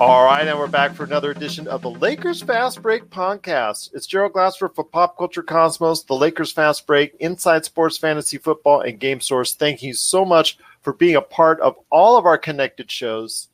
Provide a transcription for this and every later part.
All right, and we're back for another edition of the Lakers Fast Break podcast. It's Gerald Glassford for Pop Culture Cosmos, the Lakers Fast Break, Inside Sports Fantasy Football, and Game Source. Thank you so much for being a part of all of our connected shows.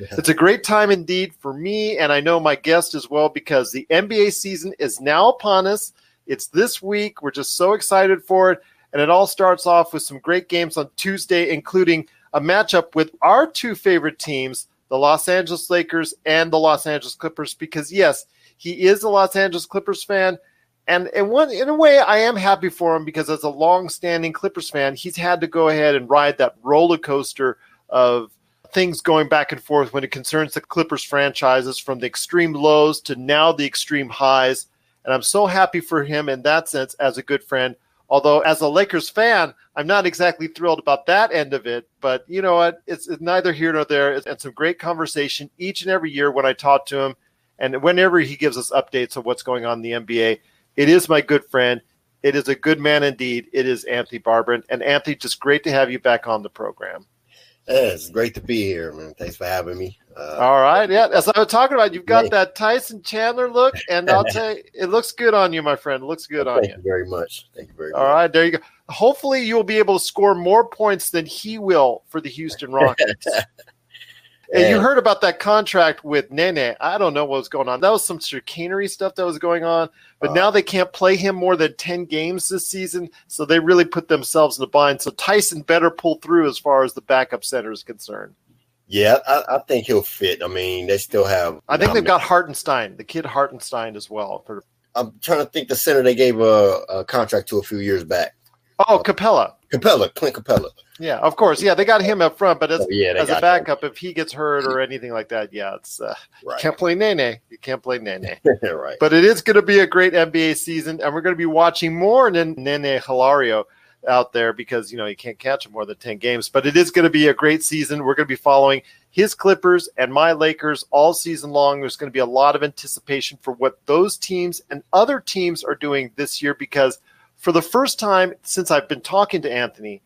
Yeah. It's a great time indeed for me, and I know my guest as well, because the NBA season is now upon us. It's this week. We're just so excited for it. And it all starts off with some great games on Tuesday, including a matchup with our two favorite teams the Los Angeles Lakers and the Los Angeles Clippers because yes, he is a Los Angeles Clippers fan. And in one in a way, I am happy for him because as a long-standing Clippers fan, he's had to go ahead and ride that roller coaster of things going back and forth when it concerns the Clippers franchises from the extreme lows to now the extreme highs. And I'm so happy for him in that sense as a good friend. Although, as a Lakers fan, I'm not exactly thrilled about that end of it. But you know what? It's, it's neither here nor there. It's, it's some great conversation each and every year when I talk to him, and whenever he gives us updates of what's going on in the NBA. It is my good friend. It is a good man indeed. It is Anthony Barbara. And Anthony, just great to have you back on the program. Yeah, it's great to be here, man. Thanks for having me. Uh, All right, yeah. As I was talking about, you've got that Tyson Chandler look, and I'll tell you, it looks good on you, my friend. It looks good on you. Thank you. you very much. Thank you very All much. All right, there you go. Hopefully, you will be able to score more points than he will for the Houston Rockets. And you heard about that contract with Nene. I don't know what was going on. That was some chicanery stuff that was going on. But uh, now they can't play him more than 10 games this season. So they really put themselves in a bind. So Tyson better pull through as far as the backup center is concerned. Yeah, I, I think he'll fit. I mean, they still have. I think they've got Hartenstein, the kid Hartenstein as well. For I'm trying to think the center they gave a, a contract to a few years back. Oh, Capella. Capela, Clint Capela. Yeah, of course. Yeah, they got him up front, but as, oh, yeah, as a backup, him. if he gets hurt or anything like that, yeah, it's uh, right. can't play Nene. You can't play Nene. right. But it is going to be a great NBA season, and we're going to be watching more than Nene Hilario out there because you know you can't catch him more than 10 games but it is going to be a great season we're going to be following his clippers and my lakers all season long there's going to be a lot of anticipation for what those teams and other teams are doing this year because for the first time since i've been talking to anthony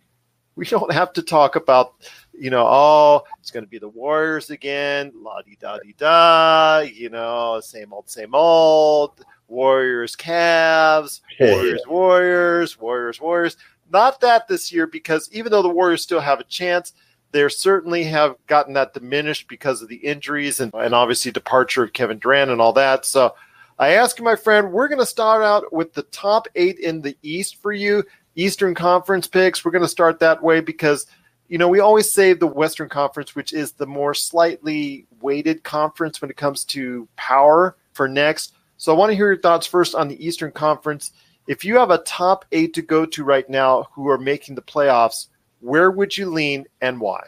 we don't have to talk about, you know, oh, it's going to be the Warriors again, la di da di da, you know, same old, same old. Warriors, Cavs, Warriors, Warriors, Warriors, Warriors. Not that this year, because even though the Warriors still have a chance, they certainly have gotten that diminished because of the injuries and, and obviously departure of Kevin Durant and all that. So I asked my friend, we're going to start out with the top eight in the East for you. Eastern Conference picks. We're going to start that way because, you know, we always say the Western Conference, which is the more slightly weighted conference when it comes to power for next. So I want to hear your thoughts first on the Eastern Conference. If you have a top eight to go to right now who are making the playoffs, where would you lean and why?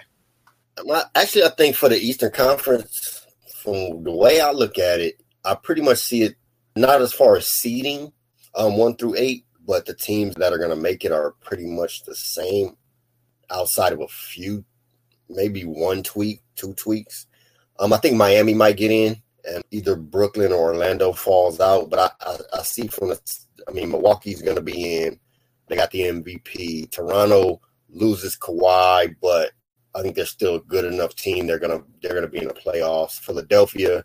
Actually, I think for the Eastern Conference, from the way I look at it, I pretty much see it not as far as seeding um, one through eight, but the teams that are going to make it are pretty much the same outside of a few, maybe one tweak, two tweaks. Um, I think Miami might get in, and either Brooklyn or Orlando falls out. But I, I, I see from the, I mean, Milwaukee's going to be in. They got the MVP. Toronto loses Kawhi, but I think they're still a good enough team. They're gonna they're gonna be in the playoffs. Philadelphia.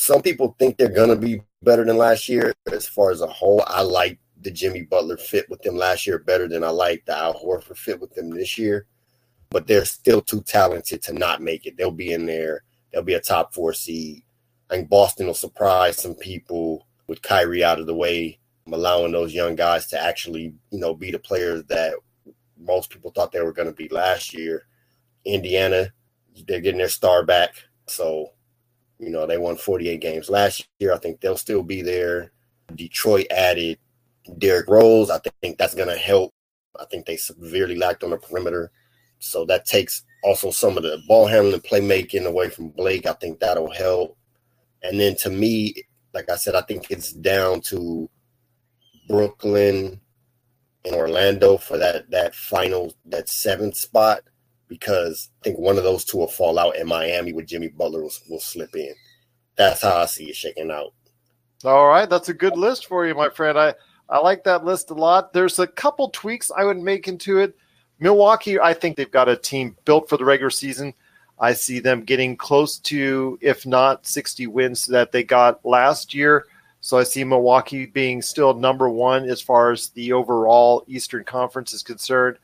Some people think they're gonna be better than last year. As far as a whole, I like the Jimmy Butler fit with them last year better than I like the Al Horford fit with them this year. But they're still too talented to not make it. They'll be in there. They'll be a top four seed. I think Boston will surprise some people with Kyrie out of the way. allowing those young guys to actually, you know, be the players that most people thought they were going to be last year. Indiana, they're getting their star back. So, you know, they won 48 games last year. I think they'll still be there. Detroit added Derrick Rose. I think that's going to help. I think they severely lacked on the perimeter. So that takes also some of the ball handling, playmaking away from Blake. I think that'll help. And then to me, like I said, I think it's down to Brooklyn and Orlando for that that final that seventh spot because I think one of those two will fall out, and Miami with Jimmy Butler will, will slip in. That's how I see it shaking out. All right, that's a good list for you, my friend. I I like that list a lot. There's a couple tweaks I would make into it. Milwaukee, I think they've got a team built for the regular season. I see them getting close to, if not 60 wins that they got last year. So I see Milwaukee being still number one as far as the overall Eastern Conference is concerned.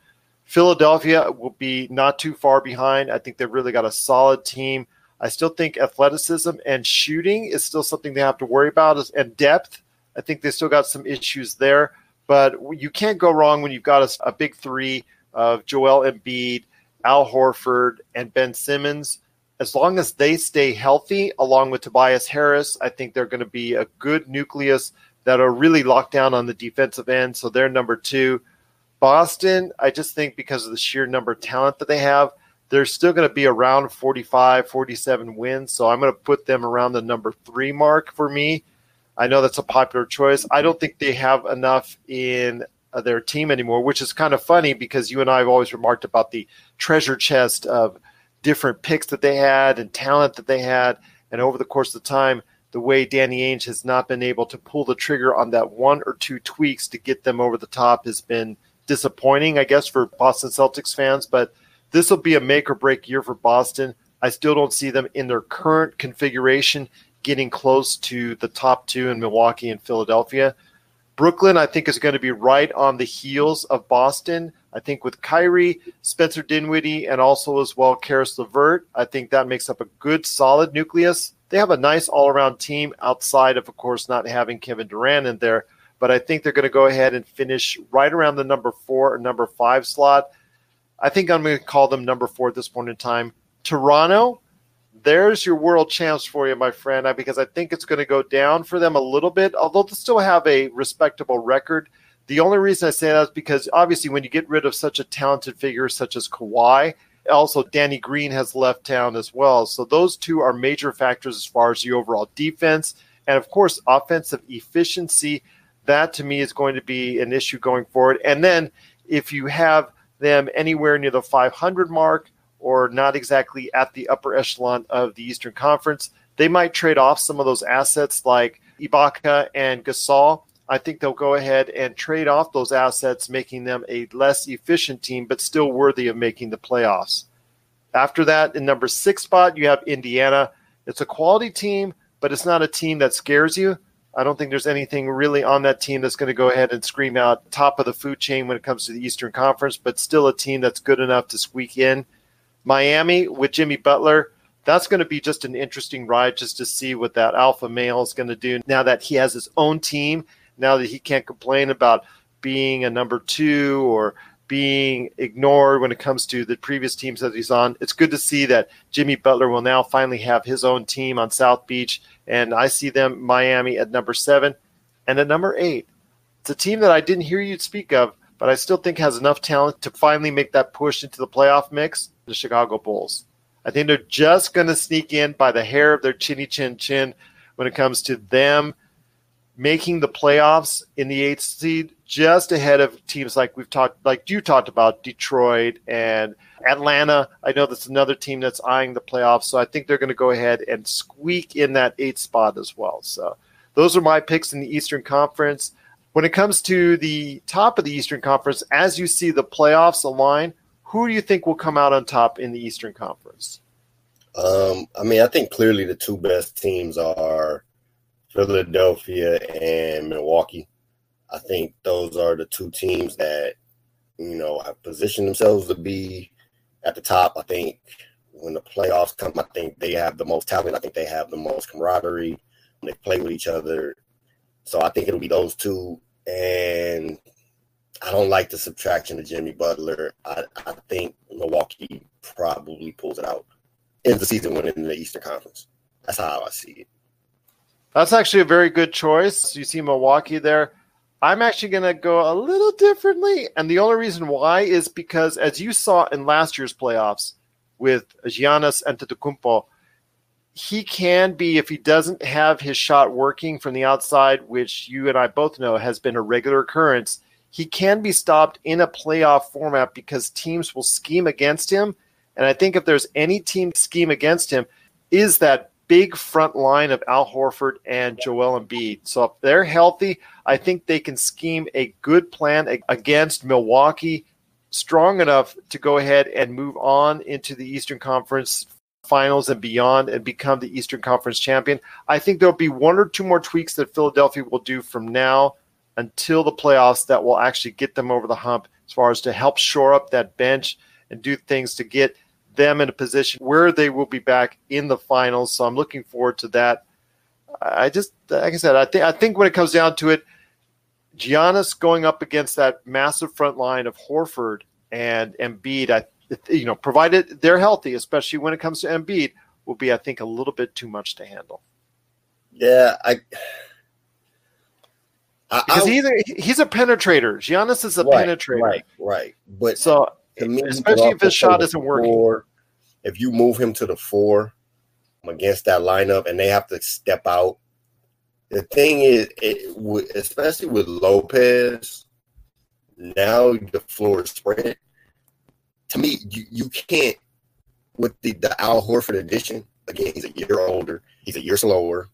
Philadelphia will be not too far behind. I think they've really got a solid team. I still think athleticism and shooting is still something they have to worry about, and depth. I think they still got some issues there, but you can't go wrong when you've got a, a big three of Joel Embiid, Al Horford, and Ben Simmons as long as they stay healthy, along with Tobias Harris, I think they're going to be a good nucleus that are really locked down on the defensive end. So they're number two. Boston, I just think because of the sheer number of talent that they have, they're still going to be around 45, 47 wins. So I'm going to put them around the number three mark for me. I know that's a popular choice. I don't think they have enough in uh, their team anymore, which is kind of funny because you and I have always remarked about the treasure chest of – different picks that they had and talent that they had. And over the course of time, the way Danny Ainge has not been able to pull the trigger on that one or two tweaks to get them over the top has been disappointing, I guess, for Boston Celtics fans. But this will be a make or break year for Boston. I still don't see them in their current configuration getting close to the top two in Milwaukee and Philadelphia. Brooklyn, I think, is going to be right on the heels of Boston. I think with Kyrie, Spencer Dinwiddie, and also as well Caris LeVert, I think that makes up a good, solid nucleus. They have a nice all around team outside of, of course, not having Kevin Durant in there. But I think they're going to go ahead and finish right around the number four or number five slot. I think I'm going to call them number four at this point in time. Toronto, there's your world champs for you, my friend, uh, because I think it's going to go down for them a little bit, although they still have a respectable record. The only reason I say that is because obviously when you get rid of such a talented figure such as Kawhi, also Danny Green has left town as well. So those two are major factors as far as the overall defense and of course offensive efficiency. That to me is going to be an issue going forward. And then if you have them anywhere near the 500 mark or not exactly at the upper echelon of the Eastern Conference, they might trade off some of those assets like Ibaka and Gasol I think they'll go ahead and trade off those assets, making them a less efficient team, but still worthy of making the playoffs. After that, in number six spot, you have Indiana. It's a quality team, but it's not a team that scares you. I don't think there's anything really on that team that's going to go ahead and scream out top of the food chain when it comes to the Eastern Conference, but still a team that's good enough to squeak in. Miami with Jimmy Butler, that's going to be just an interesting ride just to see what that alpha male is going to do now that he has his own team now that he can't complain about being a number two or being ignored when it comes to the previous teams that he's on. It's good to see that Jimmy Butler will now finally have his own team on South Beach. And I see them, Miami, at number seven. And at number eight, it's a team that I didn't hear you speak of, but I still think has enough talent to finally make that push into the playoff mix the Chicago Bulls. I think they're just going to sneak in by the hair of their chinny chin chin when it comes to them making the playoffs in the eighth seed just ahead of teams like we've talked like you talked about detroit and atlanta. I know that's another team that's eyeing the playoffs so i think they're going to go ahead and squeak in that eighth spot as well. So those are my picks in the eastern conference. When it comes to the top of the eastern conference as you see the playoffs align who do you think will come out on top in the eastern conference? Um, i mean i think clearly the two best teams are Philadelphia and Milwaukee. I think those are the two teams that, you know, have positioned themselves to be at the top. I think when the playoffs come, I think they have the most talent. I think they have the most camaraderie. They play with each other. So I think it'll be those two. and I don't like the subtraction of Jimmy Butler. I, I think Milwaukee probably pulls it out. in the season winning the Eastern Conference. That's how I see it. That's actually a very good choice. You see Milwaukee there. I'm actually going to go a little differently. And the only reason why is because, as you saw in last year's playoffs with Giannis Antetokounmpo, he can be, if he doesn't have his shot working from the outside, which you and I both know has been a regular occurrence, he can be stopped in a playoff format because teams will scheme against him. And I think if there's any team scheme against him, is that big front line of Al Horford and Joel Embiid. So if they're healthy, I think they can scheme a good plan against Milwaukee, strong enough to go ahead and move on into the Eastern Conference finals and beyond and become the Eastern Conference champion. I think there'll be one or two more tweaks that Philadelphia will do from now until the playoffs that will actually get them over the hump as far as to help shore up that bench and do things to get them in a position where they will be back in the finals. So I'm looking forward to that. I just, like I said, I think I think when it comes down to it, Giannis going up against that massive front line of Horford and Embiid, I, you know, provided they're healthy, especially when it comes to Embiid, will be, I think, a little bit too much to handle. Yeah, I. because I, he's a, he's a penetrator. Giannis is a right, penetrator. Right, right. But so me, especially if his shot isn't working. Four, if you move him to the four um, against that lineup and they have to step out, the thing is, it, especially with Lopez, now the floor is spread. To me, you, you can't with the, the Al Horford addition. Again, he's a year older. He's a year slower.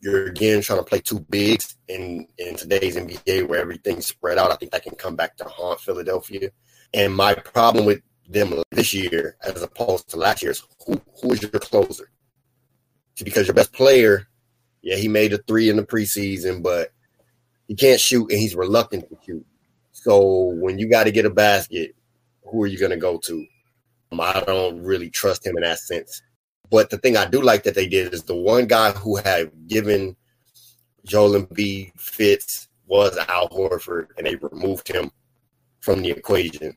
You're again trying to play two bigs in in today's NBA where everything's spread out. I think that can come back to haunt Philadelphia. And my problem with them this year as opposed to last year is who, who is your closer? Because your best player, yeah, he made a three in the preseason, but he can't shoot and he's reluctant to shoot. So when you got to get a basket, who are you going to go to? Um, I don't really trust him in that sense. But the thing I do like that they did is the one guy who had given Joel Embiid fits was Al Horford, and they removed him from the equation.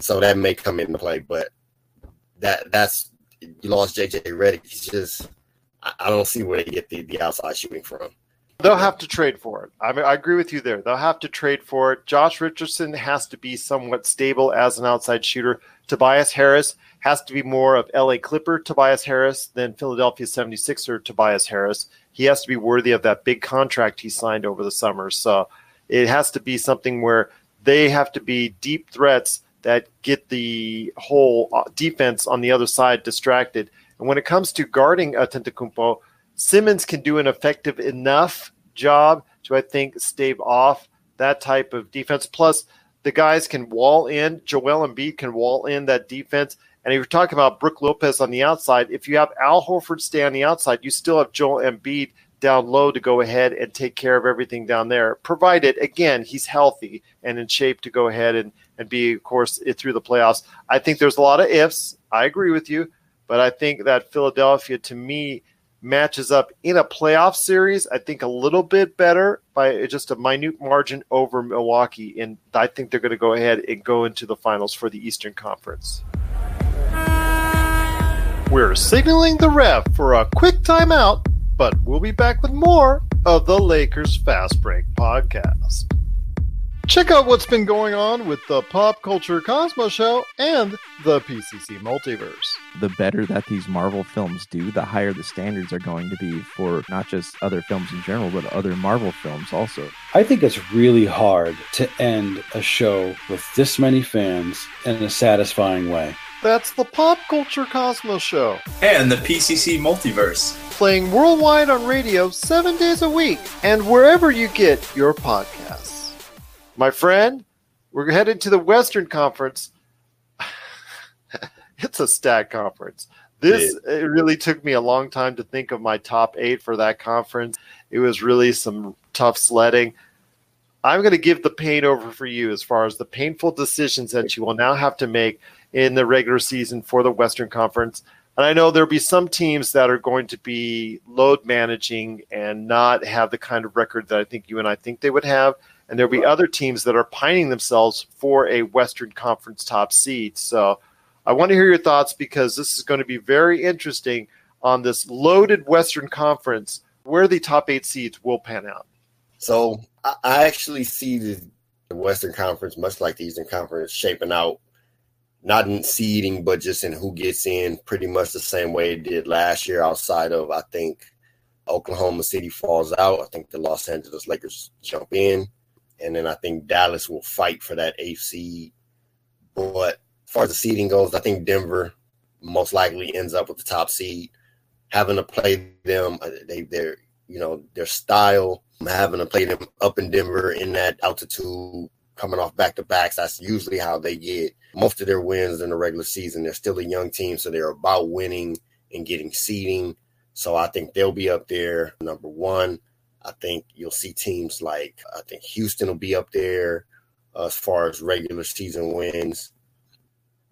So that may come into play, but that that's you lost JJ Redick. He's just I, I don't see where they get the, the outside shooting from. They'll have to trade for it. I mean, I agree with you there. They'll have to trade for it. Josh Richardson has to be somewhat stable as an outside shooter. Tobias Harris has to be more of LA Clipper Tobias Harris than Philadelphia 76er Tobias Harris. He has to be worthy of that big contract he signed over the summer. So it has to be something where they have to be deep threats that get the whole uh, defense on the other side distracted. And when it comes to guarding Antetokounmpo, Simmons can do an effective enough job to, I think, stave off that type of defense. Plus, the guys can wall in. Joel Embiid can wall in that defense. And if you're talking about Brook Lopez on the outside, if you have Al Horford stay on the outside, you still have Joel Embiid down low to go ahead and take care of everything down there, provided, again, he's healthy and in shape to go ahead and, and be, of course, through the playoffs. I think there's a lot of ifs. I agree with you. But I think that Philadelphia, to me, matches up in a playoff series, I think a little bit better by just a minute margin over Milwaukee. And I think they're going to go ahead and go into the finals for the Eastern Conference. We're signaling the ref for a quick timeout, but we'll be back with more of the Lakers Fast Break podcast. Check out what's been going on with the Pop Culture Cosmos Show and the PCC Multiverse. The better that these Marvel films do, the higher the standards are going to be for not just other films in general, but other Marvel films also. I think it's really hard to end a show with this many fans in a satisfying way. That's the Pop Culture Cosmos Show. And the PCC Multiverse. Playing worldwide on radio seven days a week and wherever you get your podcasts. My friend, we're headed to the Western Conference. it's a stat conference. This it really took me a long time to think of my top eight for that conference. It was really some tough sledding. I'm going to give the pain over for you as far as the painful decisions that you will now have to make in the regular season for the Western Conference. And I know there'll be some teams that are going to be load managing and not have the kind of record that I think you and I think they would have. and there'll be other teams that are pining themselves for a Western Conference top seed. So I want to hear your thoughts because this is going to be very interesting on this loaded Western Conference where the top eight seeds will pan out. So I actually see the Western Conference, much like the Eastern Conference, shaping out not in seeding, but just in who gets in, pretty much the same way it did last year. Outside of, I think Oklahoma City falls out. I think the Los Angeles Lakers jump in, and then I think Dallas will fight for that eighth seed. But as far as the seeding goes, I think Denver most likely ends up with the top seed. Having to play them, uh, they they're you know their style, having to play them up in Denver in that altitude, coming off back to backs. That's usually how they get most of their wins in the regular season. They're still a young team, so they're about winning and getting seeding. So I think they'll be up there, number one. I think you'll see teams like I think Houston will be up there as far as regular season wins.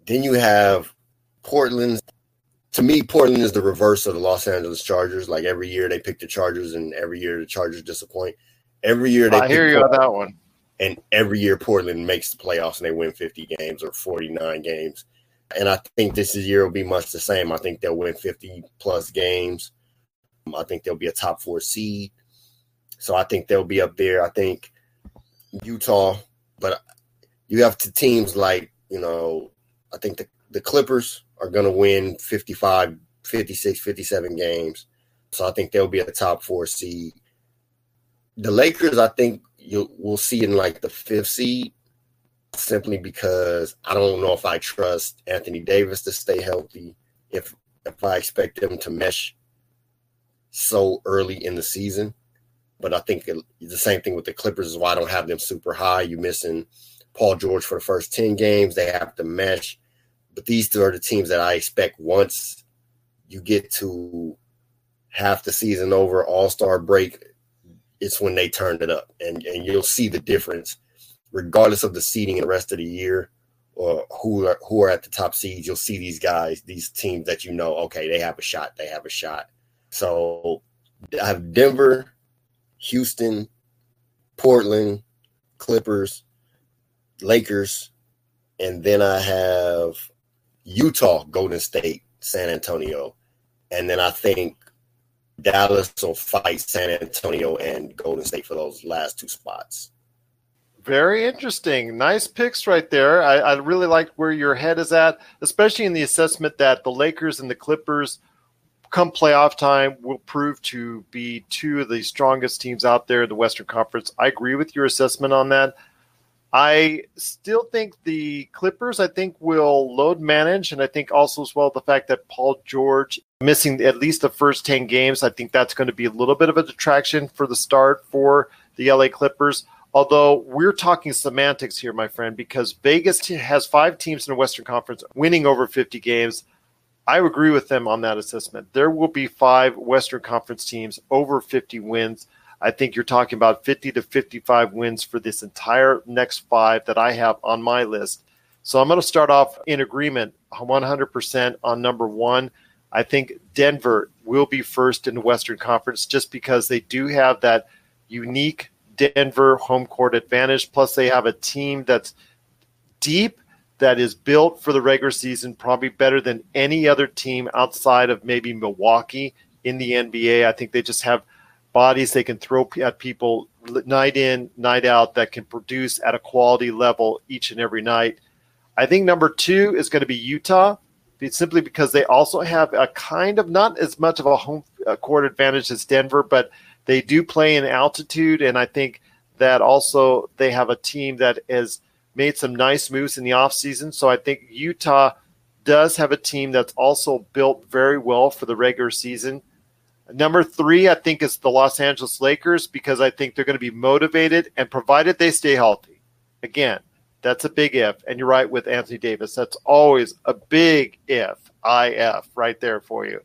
Then you have Portland. To me, Portland is the reverse of the Los Angeles Chargers. Like every year they pick the Chargers, and every year the Chargers disappoint. Every year they I hear you Portland, on that one. And every year Portland makes the playoffs and they win 50 games or 49 games. And I think this year will be much the same. I think they'll win 50 plus games. Um, I think they'll be a top four seed. So I think they'll be up there. I think Utah, but you have to teams like, you know, I think the, the Clippers are going to win 55, 56, 57 games. So I think they'll be a top four seed. The Lakers, I think you will see in like the fifth seed simply because I don't know if I trust Anthony Davis to stay healthy. If if I expect them to mesh so early in the season, but I think the same thing with the Clippers is why I don't have them super high. You're missing Paul George for the first ten games; they have to mesh. But these two are the teams that I expect once you get to half the season over, All Star break, it's when they turn it up, and and you'll see the difference regardless of the seeding in the rest of the year or who are who are at the top seeds, you'll see these guys, these teams that you know, okay, they have a shot, they have a shot. So I have Denver, Houston, Portland, Clippers, Lakers, and then I have Utah, Golden State, San Antonio, and then I think Dallas will fight San Antonio and Golden State for those last two spots. Very interesting. Nice picks right there. I, I, really like where your head is at, especially in the assessment that the Lakers and the Clippers, come playoff time, will prove to be two of the strongest teams out there in the Western Conference. I agree with your assessment on that. I still think the Clippers, I think, will load manage, and I think also as well the fact that Paul George missing at least the first 10 games, I think that's going to be a little bit of a detraction for the start for the LA Clippers. Although we're talking semantics here, my friend, because Vegas has five teams in the Western Conference winning over 50 games. I agree with them on that assessment. There will be five Western Conference teams over 50 wins. I think you're talking about 50 to 55 wins for this entire next five that I have on my list. So I'm going to start off in agreement 100% on number one. I think Denver will be first in the Western Conference just because they do have that unique Denver home court advantage. Plus, they have a team that's deep, that is built for the regular season, probably better than any other team outside of maybe Milwaukee in the NBA. I think they just have bodies they can throw at people night in, night out that can produce at a quality level each and every night. I think number two is going to be Utah, simply because they also have a kind of not as much of a home uh, court advantage as Denver, but they do play in altitude, and I think that also they have a team that has made some nice moves in the offseason. So I think Utah does have a team that's also built very well for the regular season. Number three, I think, is the Los Angeles Lakers because I think they're going to be motivated and provided they stay healthy. Again, that's a big if. And you're right with Anthony Davis. That's always a big if, IF, right there for you.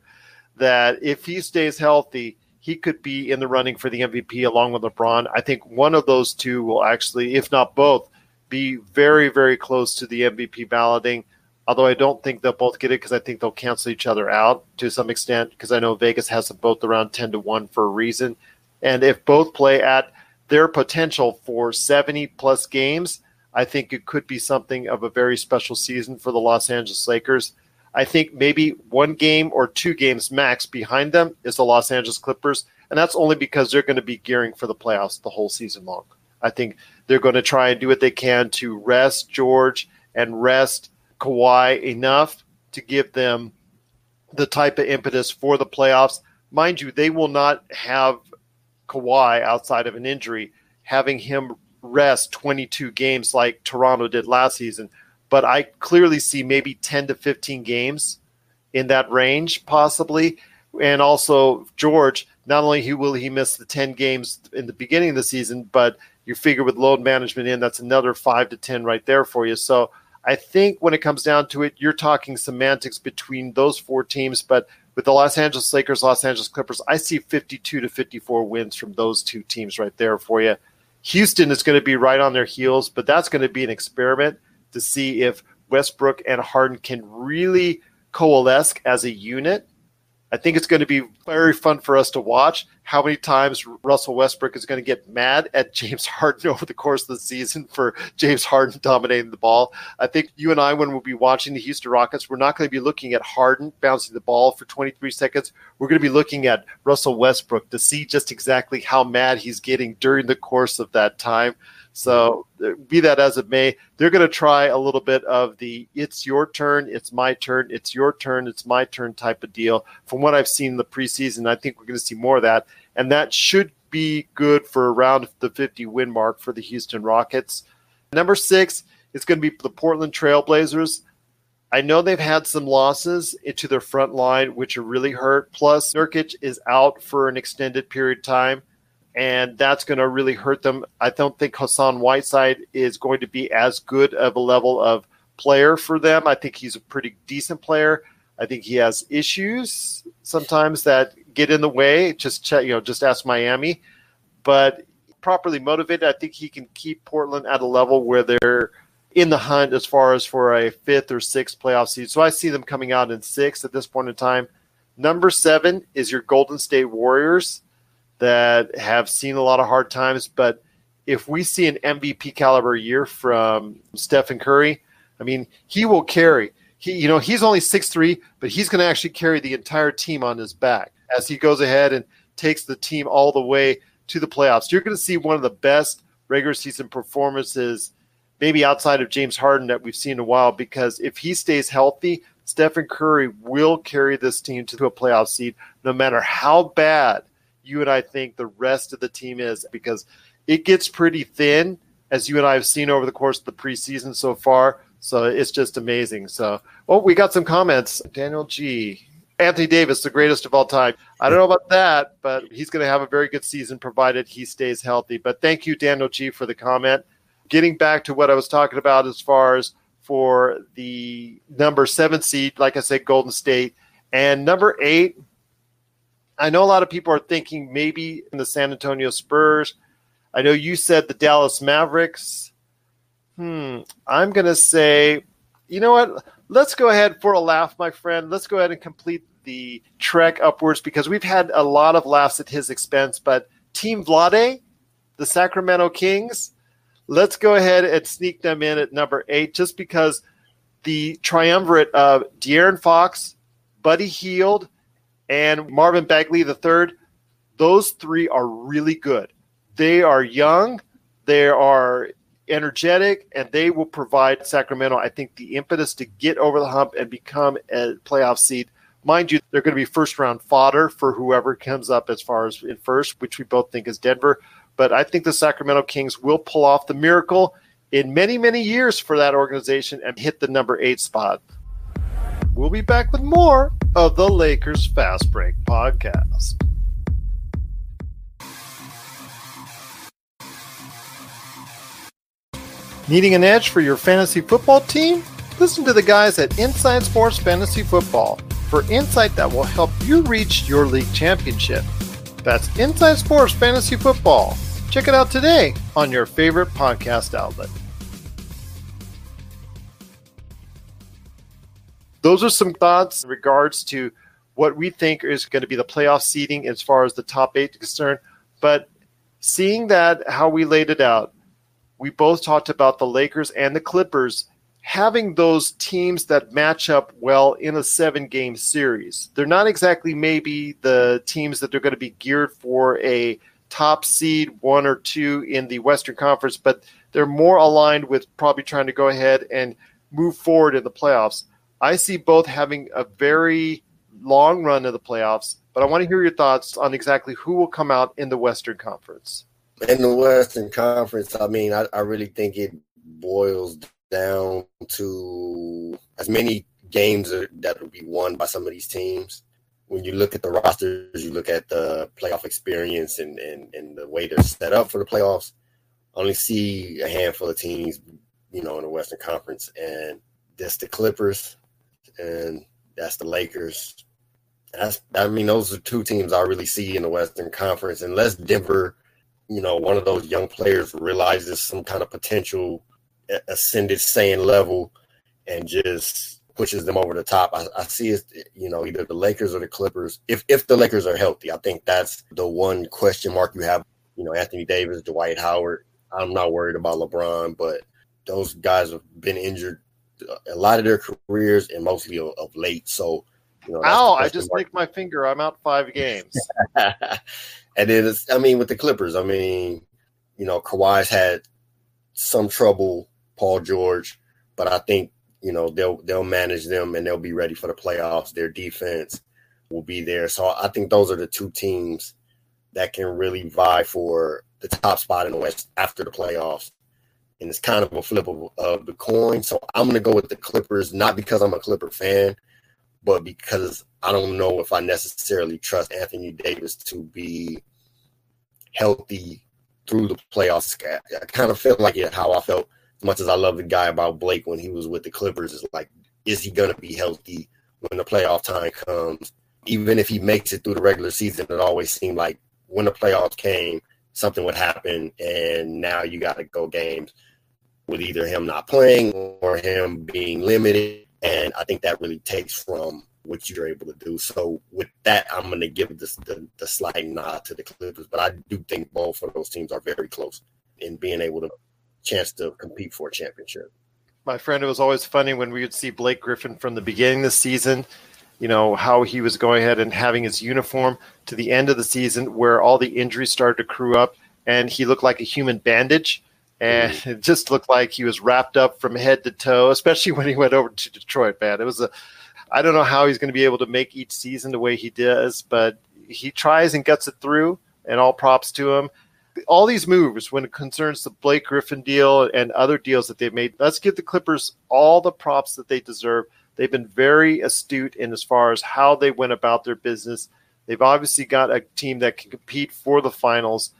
That if he stays healthy, he could be in the running for the MVP along with LeBron. I think one of those two will actually, if not both, be very, very close to the MVP balloting. Although I don't think they'll both get it because I think they'll cancel each other out to some extent because I know Vegas has them both around 10 to 1 for a reason. And if both play at their potential for 70 plus games, I think it could be something of a very special season for the Los Angeles Lakers. I think maybe one game or two games max behind them is the Los Angeles Clippers, and that's only because they're going to be gearing for the playoffs the whole season long. I think they're going to try and do what they can to rest George and rest Kawhi enough to give them the type of impetus for the playoffs. Mind you, they will not have Kawhi outside of an injury, having him rest 22 games like Toronto did last season. But I clearly see maybe 10 to 15 games in that range, possibly. And also, George, not only will he miss the 10 games in the beginning of the season, but you figure with load management in, that's another five to 10 right there for you. So I think when it comes down to it, you're talking semantics between those four teams. But with the Los Angeles Lakers, Los Angeles Clippers, I see 52 to 54 wins from those two teams right there for you. Houston is going to be right on their heels, but that's going to be an experiment to see if Westbrook and Harden can really coalesce as a unit I think it's going to be very fun for us to watch how many times Russell Westbrook is going to get mad at James Harden over the course of the season for James Harden dominating the ball. I think you and I, when we'll be watching the Houston Rockets, we're not going to be looking at Harden bouncing the ball for 23 seconds. We're going to be looking at Russell Westbrook to see just exactly how mad he's getting during the course of that time. So, be that as it may, they're going to try a little bit of the it's your turn, it's my turn, it's your turn, it's my turn type of deal. From what I've seen in the preseason, I think we're going to see more of that. And that should be good for around the 50 win mark for the Houston Rockets. Number six is going to be the Portland Trailblazers. I know they've had some losses into their front line, which are really hurt. Plus, Nurkic is out for an extended period of time and that's going to really hurt them. I don't think Hassan Whiteside is going to be as good of a level of player for them. I think he's a pretty decent player. I think he has issues sometimes that get in the way. Just check, you know, just ask Miami. But properly motivated, I think he can keep Portland at a level where they're in the hunt as far as for a fifth or sixth playoff seed. So I see them coming out in sixth at this point in time. Number seven is your Golden State Warriors that have seen a lot of hard times. But if we see an MVP caliber year from Stephen Curry, I mean, he will carry. He, you know, he's only six three, but he's going to actually carry the entire team on his back as he goes ahead and takes the team all the way to the playoffs. You're going to see one of the best regular season performances, maybe outside of James Harden, that we've seen in a while. Because if he stays healthy, Stephen Curry will carry this team to a playoff seed, no matter how bad you and I think the rest of the team is because it gets pretty thin, as you and I have seen over the course of the preseason so far. So it's just amazing. So, oh, we got some comments. Daniel G. Anthony Davis, the greatest of all time. I don't know about that, but he's going to have a very good season provided he stays healthy. But thank you, Daniel G, for the comment. Getting back to what I was talking about as far as for the number seven seed, like I said, Golden State, and number eight, I know a lot of people are thinking maybe in the San Antonio Spurs. I know you said the Dallas Mavericks. Hmm. I'm going to say, you know what? Let's go ahead for a laugh, my friend. Let's go ahead and complete the trek upwards because we've had a lot of laughs at his expense. But Team Vlade, the Sacramento Kings, let's go ahead and sneak them in at number eight just because the triumvirate of De'Aaron Fox, Buddy Hield, and Marvin Bagley III, those three are really good. They are young, they are energetic, and they will provide Sacramento, I think, the impetus to get over the hump and become a playoff seed. Mind you, they're going to be first round fodder for whoever comes up as far as in first, which we both think is Denver. But I think the Sacramento Kings will pull off the miracle in many, many years for that organization and hit the number eight spot. We'll be back with more of the Lakers Fast Break podcast. Needing an edge for your fantasy football team? Listen to the guys at Inside Sports Fantasy Football for insight that will help you reach your league championship. That's Inside Sports Fantasy Football. Check it out today on your favorite podcast outlet. Those are some thoughts in regards to what we think is going to be the playoff seeding as far as the top eight is concerned. But seeing that how we laid it out, we both talked about the Lakers and the Clippers having those teams that match up well in a seven game series. They're not exactly maybe the teams that they're going to be geared for a top seed one or two in the Western Conference, but they're more aligned with probably trying to go ahead and move forward in the playoffs. I see both having a very long run of the playoffs, but I want to hear your thoughts on exactly who will come out in the Western Conference. In the Western Conference, I mean, I, I really think it boils down to as many games that will be won by some of these teams. When you look at the rosters, you look at the playoff experience and, and, and the way they're set up for the playoffs. I only see a handful of teams, you know, in the Western Conference, and that's the Clippers, and that's the Lakers. That's I mean, those are two teams I really see in the Western Conference. Unless Denver, you know, one of those young players realizes some kind of potential ascended same level and just pushes them over the top. I, I, see it, you know, either the Lakers or the Clippers. If if the Lakers are healthy, I think that's the one question mark you have. You know, Anthony Davis, Dwight Howard. I'm not worried about LeBron, but those guys have been injured a lot of their careers and mostly of, of late. So, you know, ow! I just nicked my finger. I'm out five games. and then it's, I mean, with the Clippers, I mean, you know, Kawhi's had some trouble Paul George, but I think you know they'll they'll manage them and they'll be ready for the playoffs. Their defense will be there, so I think those are the two teams that can really vie for the top spot in the West after the playoffs. And it's kind of a flip of, of the coin. So I'm going to go with the Clippers, not because I'm a Clipper fan, but because I don't know if I necessarily trust Anthony Davis to be healthy through the playoffs. I kind of felt like it how I felt as much as I love the guy about Blake when he was with the Clippers, is like, is he going to be healthy when the playoff time comes? Even if he makes it through the regular season, it always seemed like when the playoffs came, something would happen, and now you got to go games with either him not playing or him being limited. And I think that really takes from what you're able to do. So with that, I'm going to give this, the, the slight nod to the Clippers, but I do think both of those teams are very close in being able to chance to compete for a championship. My friend, it was always funny when we would see Blake Griffin from the beginning of the season, you know, how he was going ahead and having his uniform to the end of the season where all the injuries started to crew up and he looked like a human bandage. And mm-hmm. it just looked like he was wrapped up from head to toe, especially when he went over to Detroit, man. It was a, I don't know how he's going to be able to make each season the way he does, but he tries and gets it through, and all props to him all these moves when it concerns the Blake Griffin deal and other deals that they've made, let's give the Clippers all the props that they deserve. They've been very astute in as far as how they went about their business. They've obviously got a team that can compete for the finals.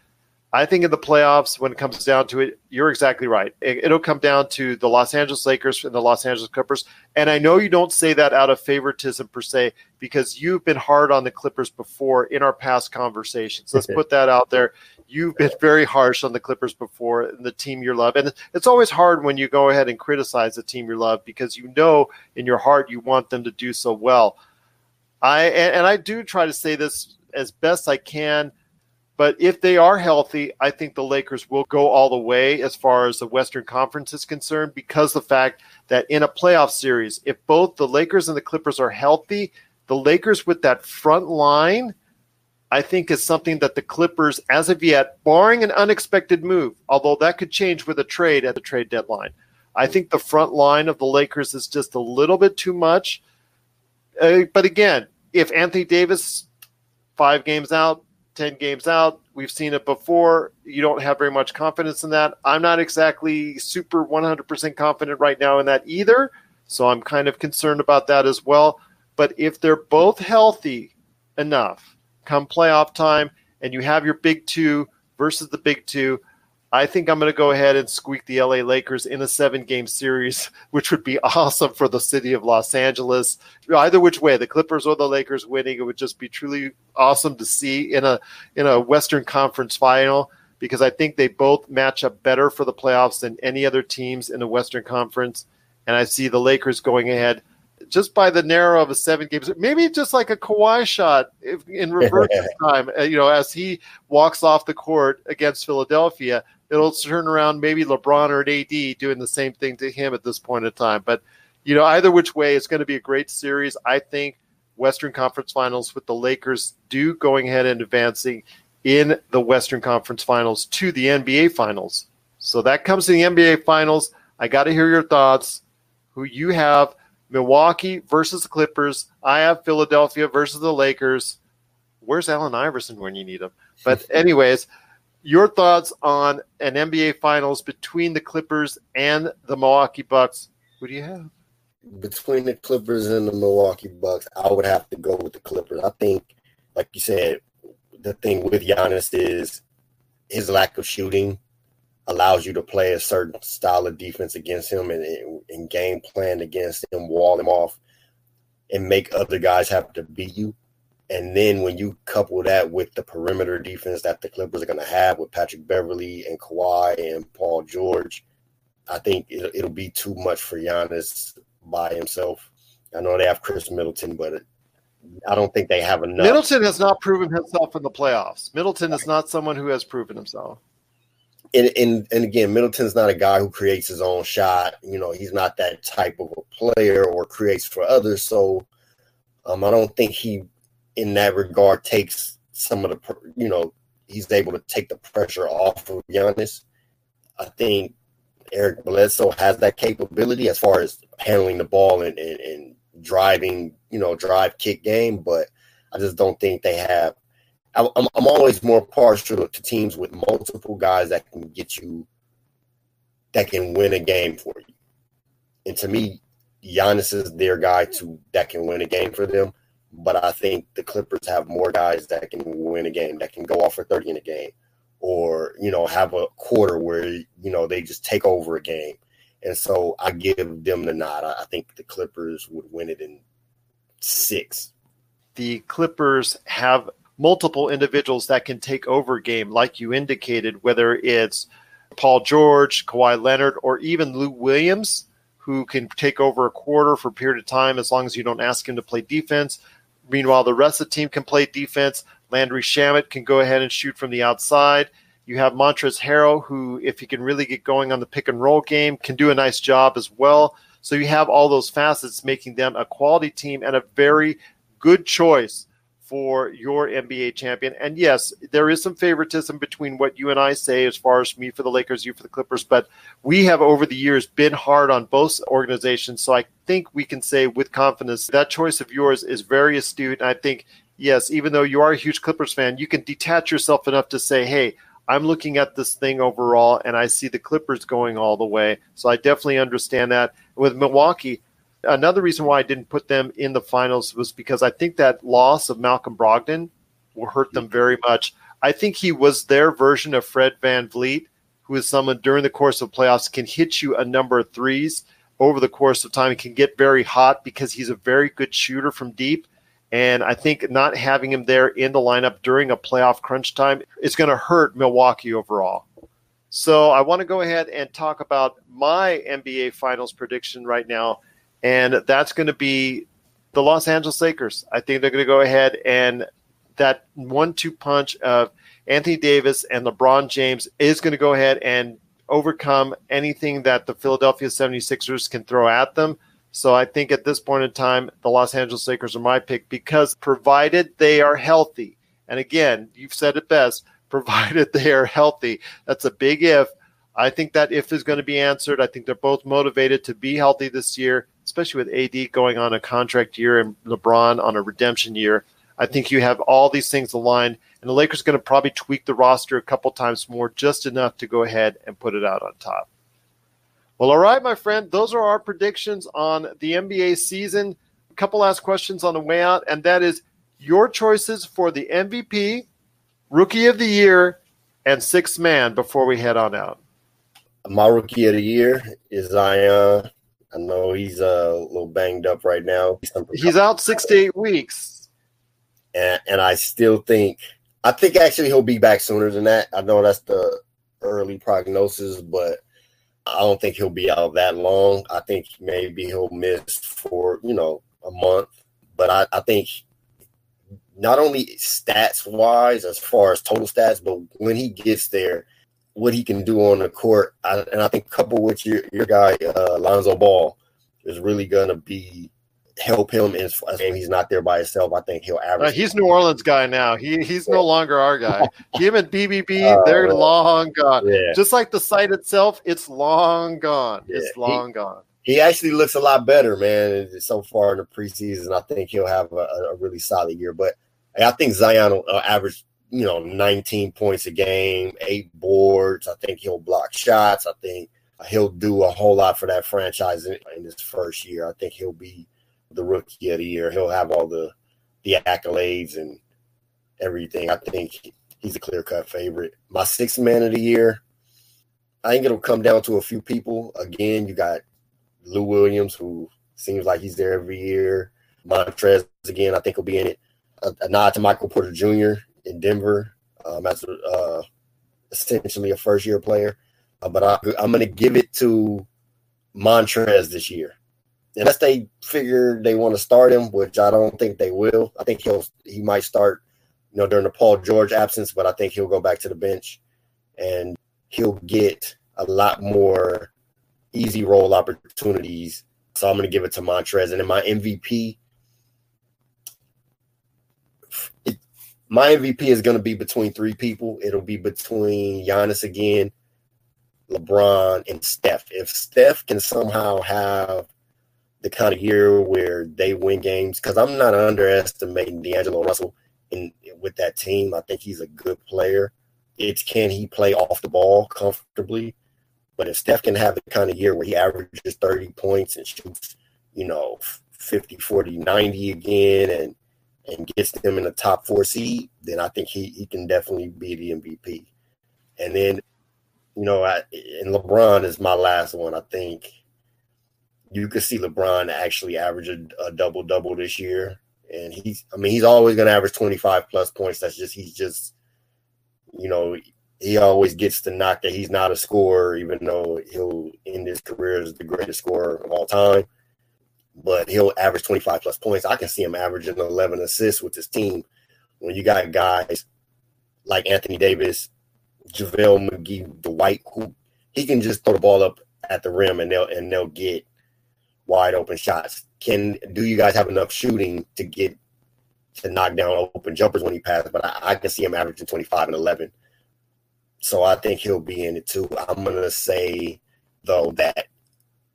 I think in the playoffs, when it comes down to it, you're exactly right. It, will come down to the Los Angeles Lakers and the Los Angeles Clippers. And I know you don't say that out of favoritism per se, because you've been hard on the Clippers before in our past conversations. Let's put that out there. You've been very harsh on the Clippers before and the team you love. And it's always hard when you go ahead and criticize the team you love because you know in your heart you want them to do so well. I and, and I do try to say this as best I can but if they are healthy, I think the Lakers will go all the way as far as the Western Conference is concerned because the fact that in a playoff series, if both the Lakers and the Clippers are healthy, the Lakers with that front line, I think is something that the Clippers, as of yet, barring an unexpected move, although that could change with a trade at the trade deadline, I think the front line of the Lakers is just a little bit too much. Uh, but again, if Anthony Davis, five games out, 10 games out. We've seen it before. You don't have very much confidence in that. I'm not exactly super 100% confident right now in that either. So I'm kind of concerned about that as well. But if they're both healthy enough come playoff time and you have your big two versus the big two, I think I'm going to go ahead and squeak the LA Lakers in a seven game series, which would be awesome for the city of Los Angeles. Either which way, the Clippers or the Lakers winning, it would just be truly awesome to see in a in a Western Conference final because I think they both match up better for the playoffs than any other teams in the Western Conference. And I see the Lakers going ahead just by the narrow of a seven games, maybe just like a Kawhi shot if, in reverse time, uh, you know, as he walks off the court against Philadelphia, it'll turn around maybe LeBron or an AD doing the same thing to him at this point in time. But, you know, either which way, it's going to be a great series. I think Western Conference Finals with the Lakers do going ahead and advancing in the Western Conference Finals to the NBA Finals. So that comes to the NBA Finals. I got to hear your thoughts. Who you have Milwaukee versus the Clippers. I have Philadelphia versus the Lakers. Where's Allen Iverson when you need him? But, anyways, your thoughts on an NBA Finals between the Clippers and the Milwaukee Bucks? Who do you have? Between the Clippers and the Milwaukee Bucks, I would have to go with the Clippers. I think, like you said, the thing with Giannis is his lack of shooting allows you to play a certain style of defense against him and, and game plan against him, wall him off, and make other guys have to beat you. And then when you couple that with the perimeter defense that the Clippers are going to have with Patrick Beverley and Kawhi and Paul George, I think it'll, it'll be too much for Giannis by himself. I know they have Khris Middleton, but I don't think they have enough. Middleton has not proven himself in the playoffs. Middleton is not someone who has proven himself and, and and again, Middleton's not a guy who creates his own shot. You know, he's not that type of a player or creates for others. So, um, I don't think he, in that regard, takes some of the, you know, he's able to take the pressure off of Giannis. I think Eric Bledsoe has that capability as far as handling the ball and, and, and driving, you know, drive kick game, but I just don't think they have I'm, I'm always more partial to teams with multiple guys that can get you, that can win a game for you. And to me, Giannis is their guy to that can win a game for them. But I think the Clippers have more guys that can win a game, that can go off for 30 in a game, or you know, have a quarter where you know they just take over a game. And so I give them the nod. I think the Clippers would win it in six. The Clippers have multiple individuals that can take over game, like you indicated, whether it's Paul George, Kawhi Leonard, or even Lou Williams, who can take over a quarter for a period of time as long as you don't ask him to play defense. Meanwhile, the rest of the team can play defense. Landry Shamet can go ahead and shoot from the outside. You have Montrezl Harrell, who, if he can really get going on the pick and roll game, can do a nice job as well. So you have all those facets making them a quality team and a very good choice for your NBA champion. And yes, there is some favoritism between what you and I say as far as me for the Lakers, you for the Clippers, but we have over the years been hard on both organizations. So I think we can say with confidence that choice of yours is very astute. And I think, yes, even though you are a huge Clippers fan, you can detach yourself enough to say, hey, I'm looking at this thing overall and I see the Clippers going all the way. So I definitely understand that. With Milwaukee, Another reason why I didn't put them in the finals was because I think that loss of Malcolm Brogdon will hurt them very much. I think he was their version of Fred Van VanVleet, who is someone during the course of playoffs can hit you a number of threes over the course of time. He can get very hot because he's a very good shooter from deep. And I think not having him there in the lineup during a playoff crunch time is going to hurt Milwaukee overall. So I want to go ahead and talk about my NBA Finals prediction right now and that's going to be the Los Angeles Lakers. I think they're going to go ahead and that one-two punch of Anthony Davis and LeBron James is going to go ahead and overcome anything that the Philadelphia 76ers can throw at them. So I think at this point in time, the Los Angeles Lakers are my pick because provided they are healthy, and again, you've said it best, provided they are healthy, that's a big if. I think that if is going to be answered. I think they're both motivated to be healthy this year especially with AD going on a contract year and LeBron on a redemption year. I think you have all these things aligned, and the Lakers are going to probably tweak the roster a couple times more, just enough to go ahead and put it out on top. Well, all right, my friend, those are our predictions on the NBA season. A couple last questions on the way out, and that is your choices for the MVP, Rookie of the Year, and Sixth Man before we head on out. My Rookie of the Year is Zion I know he's uh, a little banged up right now. He's out six to eight weeks. And, and I still think, I think actually he'll be back sooner than that. I know that's the early prognosis, but I don't think he'll be out that long. I think maybe he'll miss for, you know, a month. But I, I think not only stats wise, as far as total stats, but when he gets there, what he can do on the court. I, and I think coupled with your, your guy, uh, Lonzo Ball, is really going to be help him in game. He's not there by himself. I think he'll average. Uh, he's New Orleans guy now. He he's no longer our guy. him and BBB, uh, they're long gone. Yeah. Just like the site itself, it's long gone. Yeah. It's long he, gone. He actually looks a lot better, man. So far in the preseason, I think he'll have a, a really solid year. But I think Zion will uh, average, you know, 19 points a game, eight boards. I think he'll block shots. I think he'll do a whole lot for that franchise in, in his first year. I think he'll be the rookie of the year. He'll have all the the accolades and everything. I think he's a clear cut favorite. My sixth man of the year, I think it'll come down to a few people. Again, you got Lou Williams, who seems like he's there every year. Montrez, again, I think will be in it. A, a nod to Michael Porter Jr. in Denver um, as uh, essentially a first year player. Uh, but I, I'm going to give it to Montrez this year unless they figure they want to start him, which I don't think they will. I think he'll he might start, you know, during the Paul George absence, but I think he'll go back to the bench and he'll get a lot more easy role opportunities. So I'm going to give it to Montrez, and then my MVP. It, my MVP is going to be between three people. It'll be between Giannis again, LeBron, and Steph. If Steph can somehow have the kind of year where they win games because I'm not underestimating D'Angelo Russell in with that team. I think he's a good player. It's can he play off the ball comfortably? But if Steph can have the kind of year where he averages 30 points and shoots, you know, 50, 40, 90 again and and gets them in the top four seed, then I think he, he can definitely be the MVP. And then, you know, I, and LeBron is my last one. I think you could see LeBron actually average a, a double double this year. And he's, I mean, he's always going to average 25 plus points. That's just, he's just, you know, he always gets to knock that he's not a scorer, even though he'll end his career as the greatest scorer of all time. But he'll average 25 plus points. I can see him averaging 11 assists with his team. When you got guys like Anthony Davis, JaVale McGee, Dwight, who he can just throw the ball up at the rim and they'll and they'll get wide open shots. Can do you guys have enough shooting to get to knock down open jumpers when he passes? But I, I can see him averaging 25 and 11. So I think he'll be in it too. I'm gonna say though that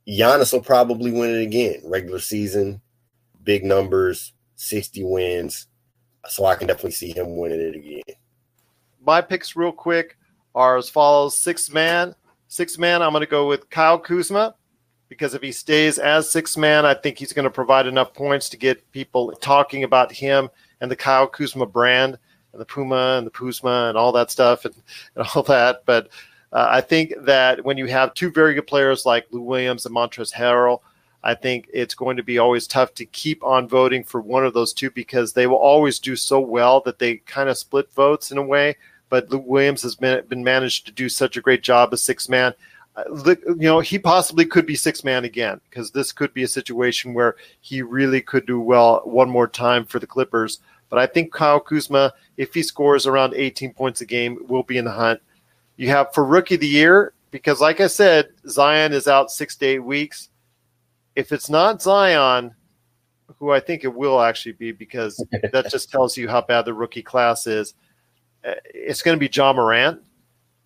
Giannis will probably win it again. Regular season, big numbers, 60 wins. So I can definitely see him winning it again. My picks, real quick, are as follows: six man, six man. I'm going to go with Kyle Kuzma because if he stays as six man, I think he's going to provide enough points to get people talking about him and the Kyle Kuzma brand and the Puma and the Puzma and all that stuff and, and all that. But uh, I think that when you have two very good players like Lou Williams and Montrezl Harrell, I think it's going to be always tough to keep on voting for one of those two because they will always do so well that they kind of split votes in a way. But Lou Williams has been, been managed to do such a great job as six man you know, he possibly could be six man again because this could be a situation where he really could do well one more time for the Clippers. But I think Kyle Kuzma, if he scores around 18 points a game, will be in the hunt. You have for rookie of the year because, like I said, Zion is out six to eight weeks. If it's not Zion, who I think it will actually be, because that just tells you how bad the rookie class is. Uh, it's going to be Ja Morant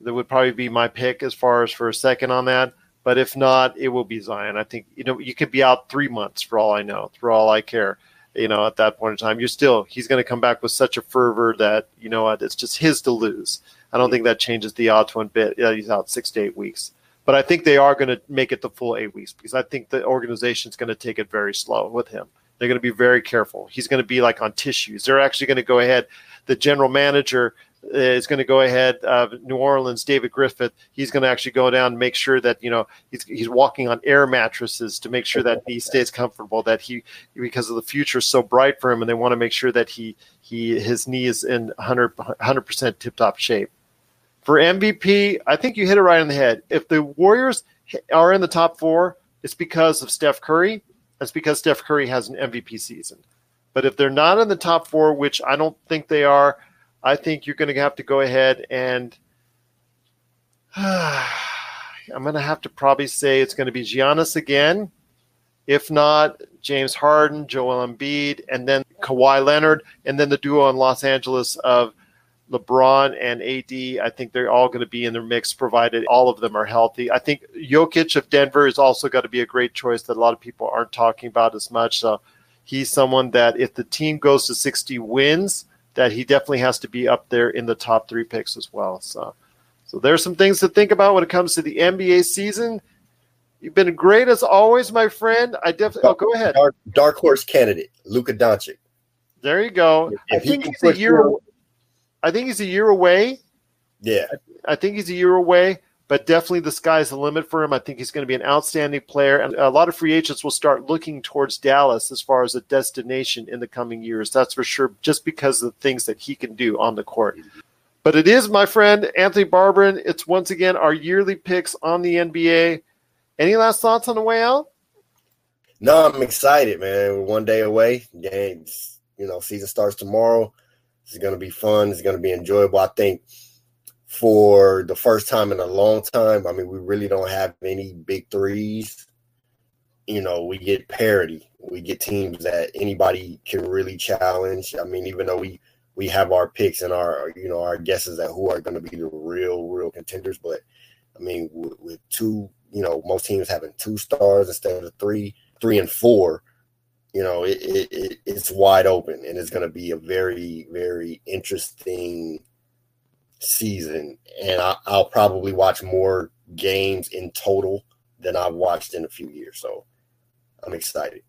that would probably be my pick as far as for a second on that. But if not, it will be Zion. I think you know you could be out three months for all I know, for all I care. You know, at that point in time, you're still he's going to come back with such a fervor that you know what it's just his to lose. I don't think that changes the odds one bit. Yeah, he's out six to eight weeks, but I think they are going to make it the full eight weeks because I think the organization is going to take it very slow with him. They're going to be very careful. He's going to be like on tissues. They're actually going to go ahead. The general manager is going to go ahead. New Orleans, David Griffith. he's going to actually go down and make sure that you know he's he's walking on air mattresses to make sure that he stays comfortable. That he because of the future is so bright for him, and they want to make sure that he he his knee is in 100 percent tip top shape. For MVP, I think you hit it right on the head. If the Warriors are in the top four, it's because of Steph Curry. That's because Steph Curry has an MVP season. But if they're not in the top four, which I don't think they are, I think you're going to have to go ahead and I'm going to have to probably say it's going to be Giannis again. If not, James Harden, Joel Embiid, and then Kawhi Leonard, and then the duo in Los Angeles of LeBron and AD. I think they're all going to be in the mix, provided all of them are healthy. I think Jokic of Denver is also got to be a great choice that a lot of people aren't talking about as much. So he's someone that if the team goes to 60 wins, that he definitely has to be up there in the top three picks as well. So so there's some things to think about when it comes to the NBA season. You've been great as always, my friend. I definitely. Oh, go ahead. Dark, dark horse candidate, Luka Doncic. There you go. If I think he's a year. Through, I think he's a year away. Yeah. I think he's a year away, but definitely the sky's the limit for him. I think he's going to be an outstanding player, and a lot of free agents will start looking towards Dallas as far as a destination in the coming years. That's for sure, just because of the things that he can do on the court. But it is, my friend, Anthony Barberin. It's once again our yearly picks on the NBA. Any last thoughts on the way out? No, I'm excited, man. We're one day away. Games, you know, season starts tomorrow. It's going to be fun. It's going to be enjoyable. I think for the first time in a long time, I mean, we really don't have any big threes. You know, we get parity. We get teams that anybody can really challenge. I mean, even though we – we have our picks and our you know our guesses at who are going to be the real real contenders. But I mean, with, with, two, you know, most teams having two stars instead of three, three and four, you know, it, it, it it's wide open and it's going to be a very very interesting season. And I, I'll probably watch more games in total than I've watched in a few years. So I'm excited.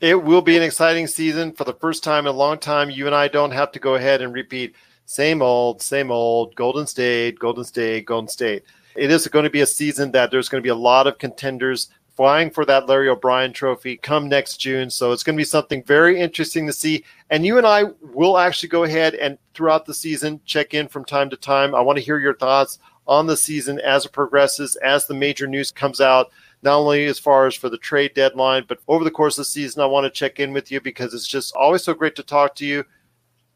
It will be an exciting season for the first time in a long time. You and I don't have to go ahead and repeat same old, same old, Golden State, Golden State, Golden State. It is going to be a season that there's going to be a lot of contenders vying for that Larry O'Brien trophy come next June. So it's going to be something very interesting to see. And you and I will actually go ahead and throughout the season check in from time to time. I want to hear your thoughts on the season as it progresses, as the major news comes out not only as far as for the trade deadline, but over the course of the season, I want to check in with you because it's just always so great to talk to you.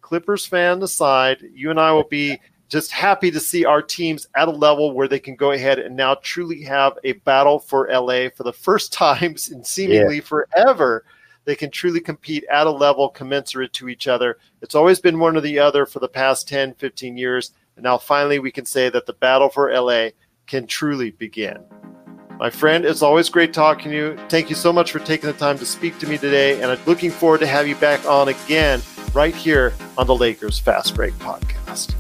Clippers fan aside, you and I will be just happy to see our teams at a level where they can go ahead and now truly have a battle for LA for the first times in seemingly yeah. forever. They can truly compete at a level commensurate to each other. It's always been one or the other for the past 10, 15 years. And now finally we can say that the battle for LA can truly begin. My friend, it's always great talking to you. Thank you so much for taking the time to speak to me today, and I'm looking forward to have you back on again right here on the Lakers Fast Break podcast.